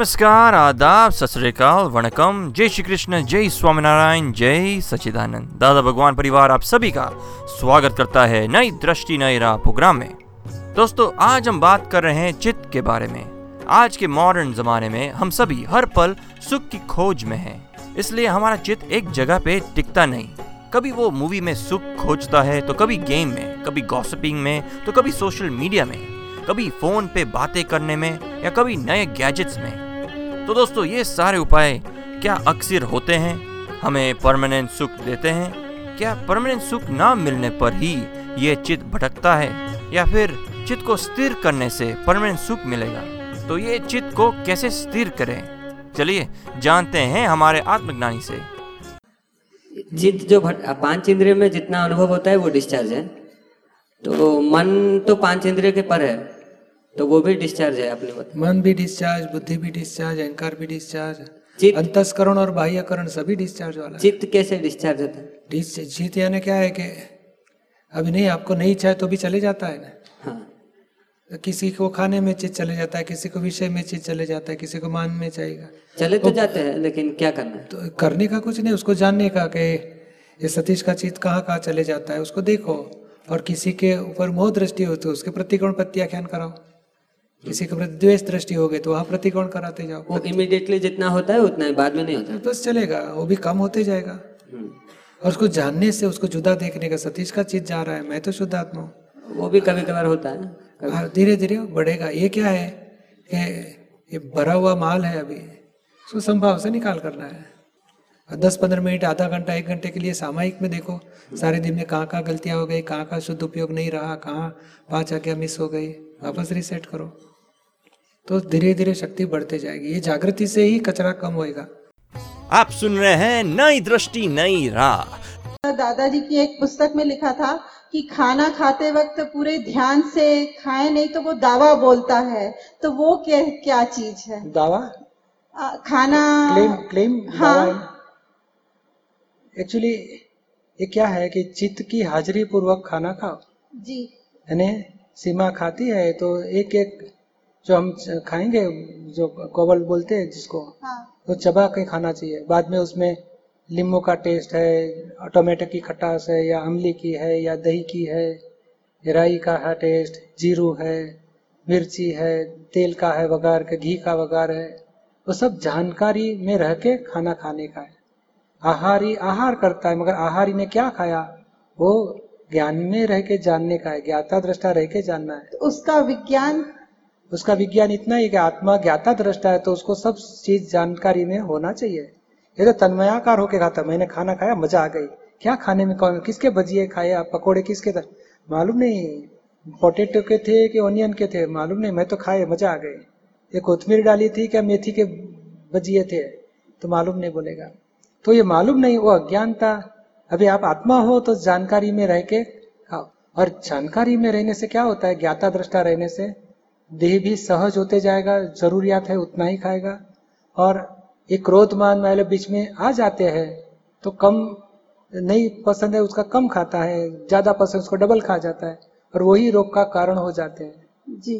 नमस्कार, आदाब, सत श्रीकाल वणकम। जय श्री कृष्ण, जय स्वामीनारायण, जय सच्चिदानंद। दादा भगवान परिवार आप सभी का स्वागत करता है नई दृष्टि, नई राह प्रोग्राम में। दोस्तों, आज हम बात कर रहे हैं चित्त के बारे में। आज के मॉडर्न जमाने में हम सभी हर पल सुख की खोज में हैं। इसलिए हमारा चित्त एक जगह पे टिकता नहीं। कभी वो मूवी में सुख खोजता है तो कभी गेम में, कभी गॉसिपिंग में तो कभी सोशल मीडिया में, कभी फ़ोन पे बातें करने में, या कभी नए गैजेट्स में। तो दोस्तों, ये सारे उपाय क्या अक्सर होते हैं? हमें परमानेंट सुख देते हैं? क्या परमानेंट सुख ना मिलने पर ही ये चित्त भटकता है? या फिर चित्त को स्थिर करने से परमानेंट सुख मिलेगा? तो ये चित्त को कैसे स्थिर करें? चलिए, जानते हैं हमारे आत्मज्ञानी से। चित्त जो पाँच इंद्रिय में जितना अनुभव होता है, वो डिस्चार्ज है। तो मन तो पाँच इंद्रिय के पर है। तो वो भी डिस्चार्ज है अपने मत मन भी डिस्चार्ज बुद्धि भी डिस्चार्ज अहंकार भी डिस्चार्ज अंतस्करण और बाह्यकरण सभी डिस्चार्ज वाला चित्त कैसे डिस्चार्ज होता है? जीत यानी क्या है कि अभी नहीं आपको नहीं चाहे तो भी चले जाता है ना। हाँ। तो किसी को खाने में चीज़ चले जाता है किसी को विषय में चीज़ चले जाता है किसी को मान में चाहिएगा चले तो जाते हैं लेकिन क्या करना है? तो करने का कुछ नहीं उसको जानने का कि ये सतीश का चित्त कहाँ कहाँ चले जाता है उसको देखो। और किसी के ऊपर मोह दृष्टि हो तो उसके प्रतिकोण प्रत्याख्यान कराओ। किसी के प्रति द्वेष दृष्टि हो गई तो वहाँ प्रतिकोण कराते जाओ? वो इमिडिएटली जितना होता है उतना ही बाद में नहीं होता। बस चलेगा वो भी कम होते जाएगा। हम्म। और उसको जानने से उसको जुदा देखने का सतीश का चीज़ जा रहा है मैं तो शुद्ध आत्मा हूँ। वो भी कभी कभार होता है कभी- धीरे धीरे बढ़ेगा। ये क्या है? कि ये भरा हुआ माल है अभी। उसको संभाव से निकाल करना है। दस पंद्रह मिनट आधा घंटा एक घंटे के लिए सामायिक में देखो सारे दिन में कहाँ कहाँ गलतियाँ हो गई कहाँ कहाँ शुद्ध उपयोग नहीं रहा कहाँ पाँच आज्ञा मिस हो गई वापस रिसेट करो। तो धीरे धीरे शक्ति बढ़ते जाएगी। ये जागृति से ही कचरा कम होएगा। आप सुन रहे हैं नई दृष्टि नई राह। दादाजी की एक पुस्तक में लिखा था कि खाना खाते वक्त पूरे ध्यान से खाए नहीं तो वो दावा बोलता है। तो वो क्या क्या चीज़ है? दावा? आ, खाना क्लेम क्लेम हाँ। एक्चुअली ये क्या है कि चित्त की हाजिरी पूर्वक खाना खाओ। जी। यानी सीमा खाती है तो एक एक जो हम खाएँगे जो कोवल बोलते हैं जिसको हाँ। तो चबा के खाना चाहिए। बाद में उसमें लींबू का टेस्ट है टोमेटो की खटास है या अमली की है या दही की है राई का है टेस्ट जीरू है मिर्ची है तेल का है वगार के घी का वगार है वो सब जानकारी में रह के खाना खाने का है। आहारी आहार करता है मगर आहारी ने क्या खाया? वो ज्ञान में रह के जानने का है ज्ञाता दृष्टा रह के जानना है। तो उसका विज्ञान उसका विज्ञान इतना ही कि आत्मा ज्ञाता दृष्टा है तो उसको सब चीज़ जानकारी में होना चाहिए। ये तो तन्मयाकार होके खाता मैंने खाना खाया, मज़ा आ गई। क्या खाने में कौन, किसके भजिए खाए, आप पकोड़े किसके थे? मालूम नहीं। पोटेटो के थे कि ओनियन के थे? मालूम नहीं, मैं तो खाए, मज़ा आ गई ये कोथमीर डाली थी क्या, मेथी के भजिए थे? तो मालूम नहीं बोलेगा। तो ये मालूम नहीं, वो अज्ञानता। अभी आप आत्मा हो तो जानकारी में रह के खाओ। और जानकारी में रहने से क्या होता है? ज्ञाता दृष्टा रहने से देह भी सहज होते जाएगा जरूरियात है उतना ही खाएगा। और ये क्रोध मान वाले बीच में आ जाते हैं तो कम नहीं पसंद है उसका कम खाता है ज़्यादा पसंद उसको डबल खा जाता है और वही रोग का कारण हो जाते हैं। जी।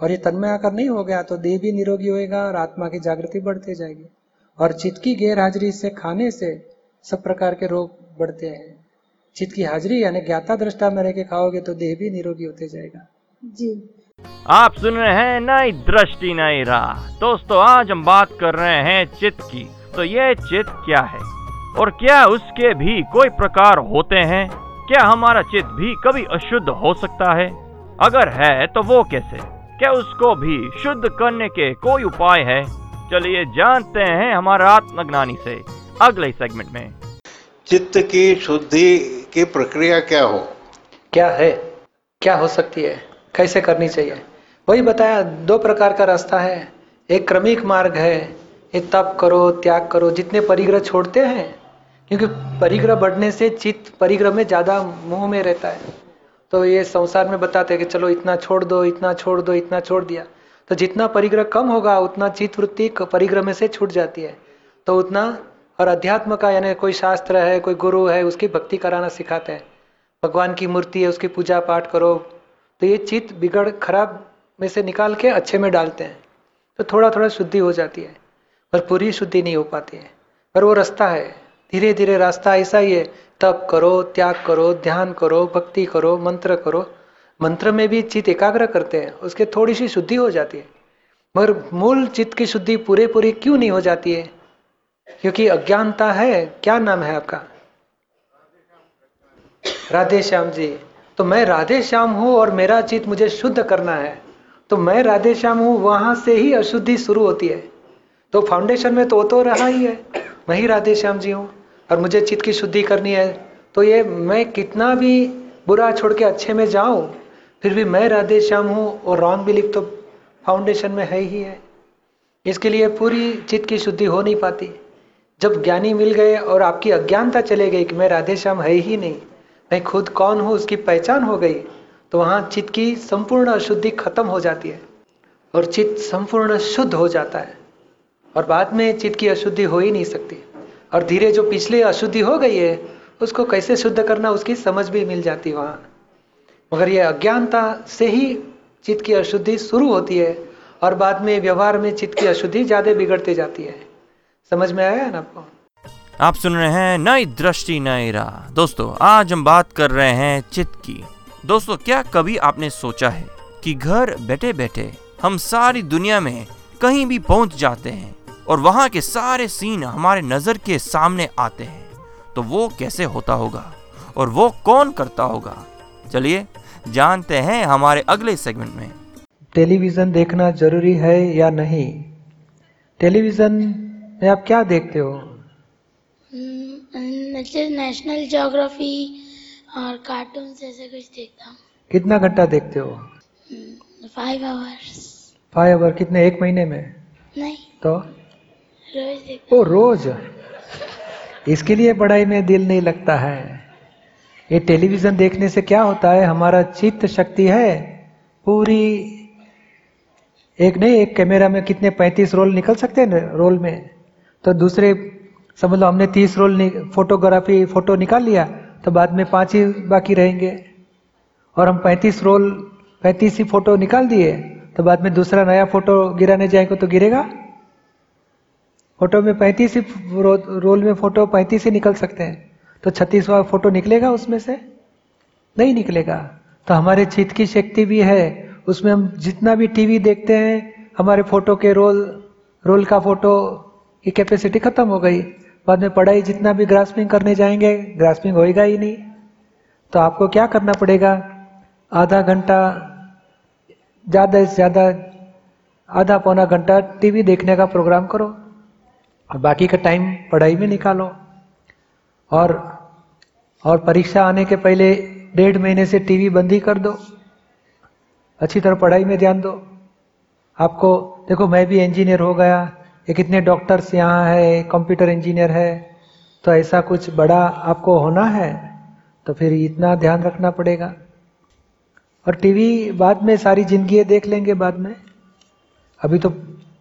और ये तन्मय आकर नहीं हो गया तो देह भी निरोगी होएगा और आत्मा की जागृति बढ़ती जाएगी। और चित्त की गैर हाजिरी से खाने से सब प्रकार के रोग बढ़ते हैं। चित्त की हाजिरी यानी ज्ञाता दृष्टा में रह के खाओगे तो देह भी निरोगी होते जाएगा। जी। आप सुन रहे हैं नई दृष्टि नई राह। दोस्तों आज हम बात कर रहे हैं चित्त की। तो ये चित्त क्या है? और क्या उसके भी कोई प्रकार होते हैं? क्या हमारा चित्त भी कभी अशुद्ध हो सकता है? अगर है तो वो कैसे? क्या उसको भी शुद्ध करने के कोई उपाय है? चलिए जानते हैं हमारे आत्मज्ञानी से अगले सेगमेंट में। चित्त की शुद्धि की प्रक्रिया क्या हो? क्या है? क्या हो सकती है? कैसे करनी चाहिए? वही बताया, दो प्रकार का रास्ता है। एक क्रमिक मार्ग है ये तप करो, त्याग करो, जितने परिग्रह छोड़ते हैं। क्योंकि परिग्रह बढ़ने से चित्त परिग्रह में ज़्यादा मुँह में रहता है। तो ये संसार में बताते हैं कि चलो इतना छोड़ दो, इतना छोड़ दो, इतना छोड़ दिया। तो जितना परिग्रह कम होगा, उतना चित्त वृत्ति परिग्रह में से छूट जाती है। तो उतना और अध्यात्म का, यानी कोई शास्त्र है, कोई गुरु है, उसकी भक्ति कराना सिखाते हैं। भगवान की मूर्ति है, उसकी पूजा पाठ करो। तो ये चित्त बिगड़, खराब में से निकाल के अच्छे में डालते हैं। तो थोड़ा थोड़ा शुद्धि हो जाती है, पर पूरी शुद्धि नहीं हो पाती है। पर वो रास्ता है धीरे धीरे रास्ता ऐसा ही है, तप करो, त्याग करो, ध्यान करो, भक्ति करो, मंत्र करो। मंत्र में भी चित्त एकाग्र करते हैं, उसके थोड़ी सी शुद्धि हो जाती है। मगर मूल चित्त की शुद्धि पूरे पूरी क्यों नहीं हो जाती है? क्योंकि अज्ञानता है, क्या नाम है आपका? राधे श्याम जी। तो मैं राधे श्याम हूँ और मेरा चित्त मुझे शुद्ध करना है। तो मैं राधे श्याम हूँ, वहाँ से ही अशुद्धि शुरू होती है। तो फाउंडेशन में तो तो रहा ही है। मैं ही राधे श्याम जी हूँ और मुझे चित्त की शुद्धि करनी है। तो ये मैं कितना भी बुरा छोड़ के अच्छे में जाऊँ, फिर भी मैं राधे श्याम हूँ और रॉन्ग बिलीफ तो फाउंडेशन में है ही है। इसके लिए पूरी चित्त की शुद्धि हो नहीं पाती। जब ज्ञानी मिल गए और आपकी अज्ञानता चले गई कि मैं राधे श्याम है ही नहीं मैं खुद कौन हूँ, उसकी पहचान हो गई तो वहाँ चित्त की संपूर्ण अशुद्धि खत्म हो जाती है और चित्त संपूर्ण शुद्ध हो जाता है। और बाद में चित्त की अशुद्धि हो ही नहीं सकती। और धीरे जो पिछले अशुद्धि हो गई है, उसको कैसे शुद्ध करना, उसकी समझ भी मिल जाती वहाँ। मगर ये अज्ञानता से ही चित्त की अशुद्धि शुरू होती है और बाद में व्यवहार में चित्त की अशुद्धि ज़्यादा बिगड़ती जाती है। समझ में आया ना आपको? आप सुन रहे हैं नई दृष्टि, नई राह। दोस्तों, आज हम बात कर रहे हैं चित की। दोस्तों, क्या कभी आपने सोचा है कि घर बैठे बैठे हम सारी दुनिया में कहीं भी पहुँच जाते हैं और वहाँ के सारे सीन हमारे नज़र के सामने आते हैं? तो वो कैसे होता होगा और वो कौन करता होगा? चलिए, जानते हैं हमारे अगले सेगमेंट में। टेलीविज़न देखना ज़रूरी है या नहीं? टेलीविज़न में आप क्या देखते हो? जैसे नेशनल ज्योग्राफी और कार्टून्स ऐसे कुछ देखता हूँ। कितना घंटा देखते हो? फाइव आवर्स फाइव आवर कितने एक महीने में? नहीं। तो? रोज देखता ओ रोज? इसके लिए पढ़ाई में दिल नहीं लगता है। ये टेलीविज़न देखने से क्या होता है? हमारा चित्त शक्ति है। पूरी एक नहीं एक कैमरा में कितने पैंतीस रोल निकल सकते हैं रोल में? तो दूसरे समझ लो हमने तीस रोल फोटोग्राफी फ़ोटो निकाल लिया तो बाद में पाँच ही बाकी रहेंगे। और हम पैंतीस रोल पैंतीस ही फ़ोटो निकाल दिए तो बाद में दूसरा नया फ़ोटो गिराने जाएँगे तो गिरेगा। फ़ोटो में पैंतीस ही रो, रोल में फ़ोटो पैंतीस ही निकल सकते हैं तो छत्तीसवा फ़ोटो निकलेगा उसमें से? नहीं निकलेगा। तो हमारे चित्त की शक्ति भी है उसमें हम जितना भी टीवी देखते हैं हमारे फ़ोटो के रोल रोल का फ़ोटो की कैपेसिटी खत्म हो गई। बाद में पढ़ाई जितना भी ग्रास्पिंग करने जाएँगे ग्रास्पिंग होएगा ही नहीं। तो आपको क्या करना पड़ेगा? आधा घंटा, ज़्यादा से ज़्यादा, आधा पौना घंटा टीवी देखने का प्रोग्राम करो और बाकी का टाइम पढ़ाई में निकालो। और और परीक्षा आने के पहले डेढ़ महीने से टीवी बंद ही कर दो। अच्छी तरह पढ़ाई में ध्यान दो। आपको, देखो, मैं भी इंजीनियर हो गया। ये कितने डॉक्टर्स यहाँ है कंप्यूटर इंजीनियर है तो ऐसा कुछ बड़ा आपको होना है तो फिर इतना ध्यान रखना पड़ेगा। और टीवी बाद में सारी ज़िंदगी देख लेंगे बाद में। अभी तो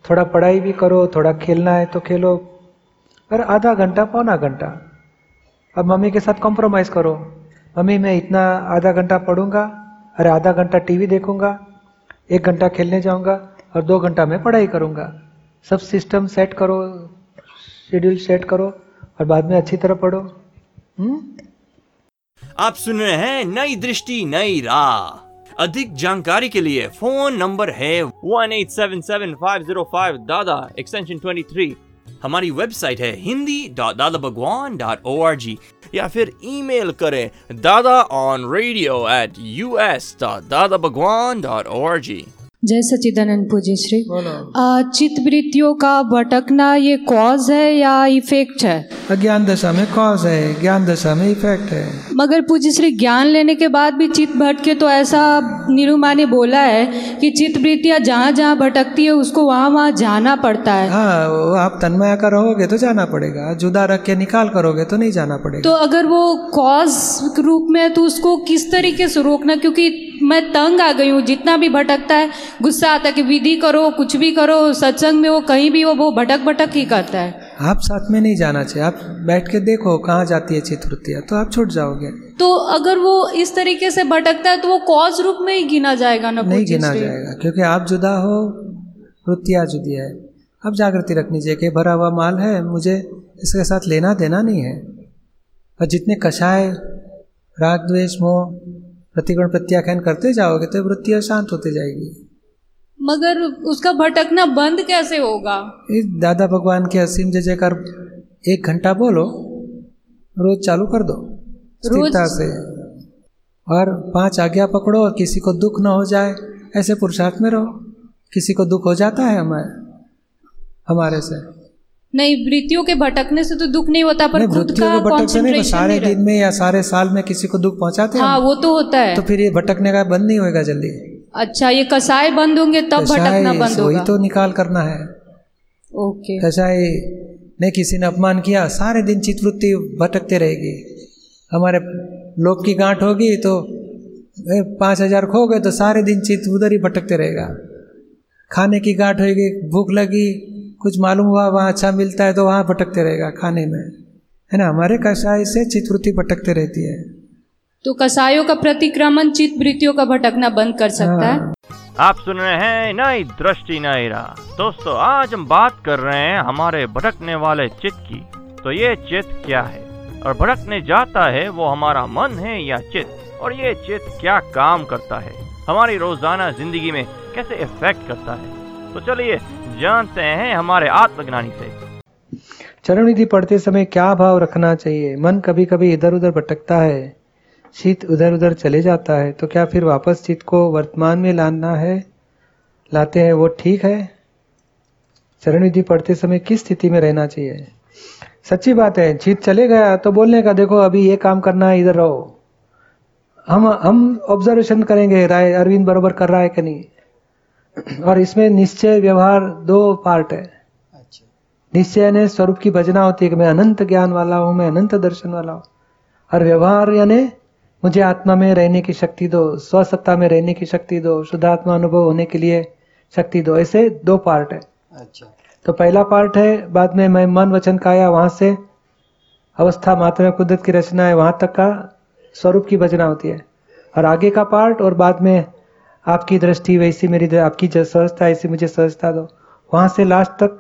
थोड़ा पढ़ाई भी करो, थोड़ा खेलना है तो खेलो, पर आधा घंटा, पौना घंटा। अब मम्मी के साथ कॉम्प्रोमाइज करो। मम्मी, मैं इतना आधा घंटा पढ़ूँगा, अरे आधा घंटा टीवी देखूँगा, एक घंटा खेलने जाऊँगा, और दो घंटा मैं पढ़ाई करूँगा। सब सिस्टम सेट करो शेड्यूल सेट करो, और बाद में अच्छी तरह पढ़ो। हम्म? आप सुन रहे हैं नई दृष्टि, नई राह। अधिक जानकारी के लिए फ़ोन नंबर है one eight seven seven five zero five Dada extension twenty three हमारी वेबसाइट है Hindi dot Dada Bhagwan dot O R G या फिर ईमेल करें, Dada on radio at U S dot Dada Bhagwan dot O R G जय सचिदानंद पूज्य श्री। चित्त वृत्तियों का भटकना ये कॉज है या इफ़ेक्ट है? अज्ञान दशा में कॉज है ज्ञान दशा में इफ़ेक्ट है। मगर पूज्य श्री ज्ञान लेने के बाद भी चित्त भटके तो ऐसा निरुमा ने बोला है कि चित्त वृत्तियाँ जहाँ जहाँ भटकती है उसको वहाँ वहाँ जाना पड़ता है। हाँ आप तन्मया का रहोगे तो जाना पड़ेगा जुदा रख के निकाल करोगे तो नहीं जाना पड़ेगा। तो अगर वो कॉज रूप में है तो उसको किस तरीके से रोकना? क्योंकि मैं तंग आ गई हूँ जितना भी भटकता है गुस्सा आता है कि विधि करो कुछ भी करो सत्संग में वो कहीं भी हो वो भटक भटक ही करता है। आप साथ में नहीं जाना चाहिए आप बैठ के देखो कहाँ जाती है चित्त तो आप छूट जाओगे। तो अगर वो इस तरीके से भटकता है तो वो कॉज रूप में ही गिना जाएगा ना नहीं गिना जाएगा क्योंकि आप जुदा हो वृत्तियाँ जुदी है। अब जागृति रखनी चाहिए कि भरा हुआ माल है मुझे इसके साथ लेना देना नहीं है। और जितने कषाय राग द्वेष मोह प्रतिगुण प्रत्याख्यान करते जाओगे तो वृत्ति शांत होती जाएगी। मगर उसका भटकना बंद कैसे होगा? इस दादा भगवान के असीम जय जयकार एक घंटा बोलो रोज चालू कर दो स्थिरता से। और पाँच आज्ञा पकड़ो और किसी को दुख ना हो जाए ऐसे पुरुषार्थ में रहो। किसी को दुख हो जाता है हमारे हमारे से। नहीं वृत्तियों के भटकने से तो दुख नहीं होता पर खुद का नहीं सारे नहीं दिन में या सारे साल में किसी को दुख पहुंचाते हैं हाँ वो तो होता है। तो फिर ये भटकने का बंद नहीं होएगा जल्दी? अच्छा ये कसाय बंद होंगे तब भटकना बंद वही होगा। तो निकाल करना है। ओके। कषाय ने किसी ने अपमान किया सारे दिन चित्तवृत्ति भटकते रहेगी। हमारे लोग की गांठ होगी तो पाँच हज़ार खो गए तो सारे दिन चित्त उधर ही भटकते रहेगा। खाने की गांठ होगी भूख लगी कुछ मालूम हुआ वहाँ अच्छा मिलता है तो वहाँ भटकते रहेगा खाने में। है ना? हमारे कषाय से चित्तवृत्ति भटकते रहती है। तो कसायों का प्रतिक्रमण चित्त वृत्तियों का भटकना बंद कर सकता है? हाँ। आप सुन रहे हैं नई दृष्टि नई राह। दोस्तों आज हम बात कर रहे हैं हमारे भटकने वाले चित्त की। तो ये चित्त क्या है? और भटकने जाता है वो हमारा मन है या चित्त और ये चित्त क्या काम करता है? हमारी रोज़ाना ज़िंदगी में कैसे इफ़ेक्ट करता है? तो चलिए, जानते हैं हमारे आत्मज्ञानी से। चरण विधि पढ़ते समय क्या भाव रखना चाहिए? मन कभी कभी इधर उधर भटकता है। चित्त उधर उधर चले जाता है तो क्या फिर वापस चित्त को वर्तमान में लाना है? लाते हैं वो ठीक है? चरण विधि पढ़ते समय किस स्थिति में रहना चाहिए? सच्ची बात है चित्त चले गया तो बोलने का, देखो, अभी ये काम करना है, इधर रहो। हम हम ऑब्जर्वेशन करेंगे, राय अरविंद बरोबर कर रहा है कि नहीं? और इसमें निश्चय व्यवहार दो पार्ट है। निश्चय ने स्वरूप की भजना होती है कि मैं अनंत ज्ञान वाला हूँ मैं अनंत दर्शन वाला हूँ। और व्यवहार यानी मुझे आत्मा में रहने की शक्ति दो स्वसत्ता में रहने की शक्ति दो शुद्धात्मा अनुभव होने के लिए शक्ति दो। ऐसे दो पार्ट है। अच्छा। तो पहला पार्ट है बाद में मैं मन वचन काया वहाँ से अवस्था मात्र में कुदरत की रचना है वहाँ तक का स्वरूप की भजना होती है। और आगे का पार्ट और बाद में आपकी दृष्टि वैसी मेरी आपकी जो सहजता, ऐसी मुझे सहजता दो। वहाँ से लास्ट तक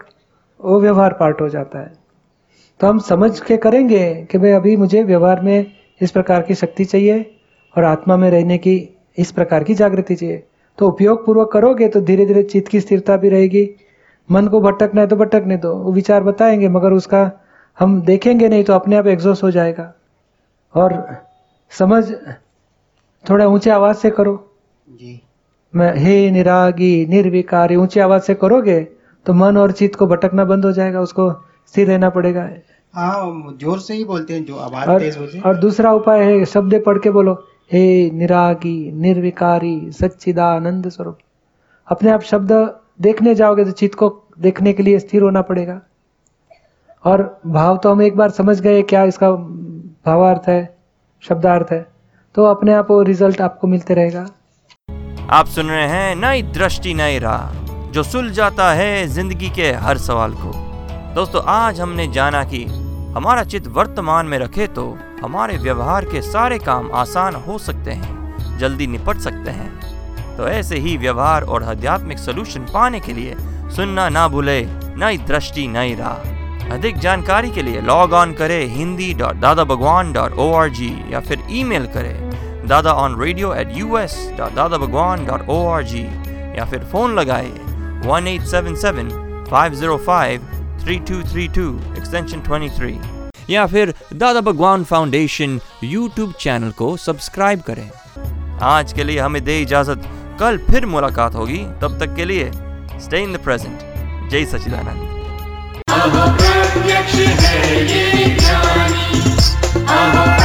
वो व्यवहार पार्ट हो जाता है। तो हम समझ के करेंगे कि भाई अभी मुझे व्यवहार में इस प्रकार की शक्ति चाहिए और आत्मा में रहने की इस प्रकार की जागृति चाहिए। तो उपयोग पूर्वक करोगे तो धीरे धीरे चित्त की स्थिरता भी रहेगी। मन को भटकना है तो भटकने दो। वो विचार बताएँगे, मगर उसका हम देखेंगे नहीं तो अपने आप एग्जॉस्ट हो जाएगा। और समझ, थोड़ा ऊँचे आवाज़ से करो। मैं हे निरागी निर्विकारी ऊँची आवाज़ से करोगे तो मन और चित्त को भटकना बंद हो जाएगा उसको स्थिर रहना पड़ेगा। हाँ ज़ोर से ही बोलते हैं जो आवाज़ और, तेज होती है और दूसरा उपाय है शब्द पढ़ के बोलो हे निरागी निर्विकारी सच्चिदानंद स्वरूप। अपने आप शब्द देखने जाओगे तो चित्त को देखने के लिए स्थिर होना पड़ेगा। और भाव तो हम एक बार समझ गए क्या इसका भावार्थ है शब्दार्थ है तो अपने आप वो रिज़ल्ट आपको मिलते रहेगा। आप सुन रहे हैं नई दृष्टि, नई राह, जो सुल जाता है ज़िंदगी के हर सवाल को। दोस्तों, आज हमने जाना कि हमारा चित्त वर्तमान में रखे तो हमारे व्यवहार के सारे काम आसान हो सकते हैं, जल्दी निपट सकते हैं। तो ऐसे ही व्यवहार और आध्यात्मिक सोल्यूशन पाने के लिए सुनना ना भूले, नई दृष्टि, नई राह। अधिक जानकारी के लिए लॉग ऑन करें Hindi dot Dada Bhagwan dot O R G या फिर ईमेल करें। Dada on radio at U S dot Dada Bhagwan dot O R G या फिर फ़ोन लगाए one eight seven seven five zero five three two three two extension twenty three या फिर Dada Bhagwan foundation YouTube channel को subscribe करें। आज के लिए हमें दे इजाज़त। कल फिर मुलाकात होगी। तब तक के लिए स्टे इन द प्रेजेंट जय सचिदानंद अहो प्रत्यक्ष है ये ज्ञानी। अहो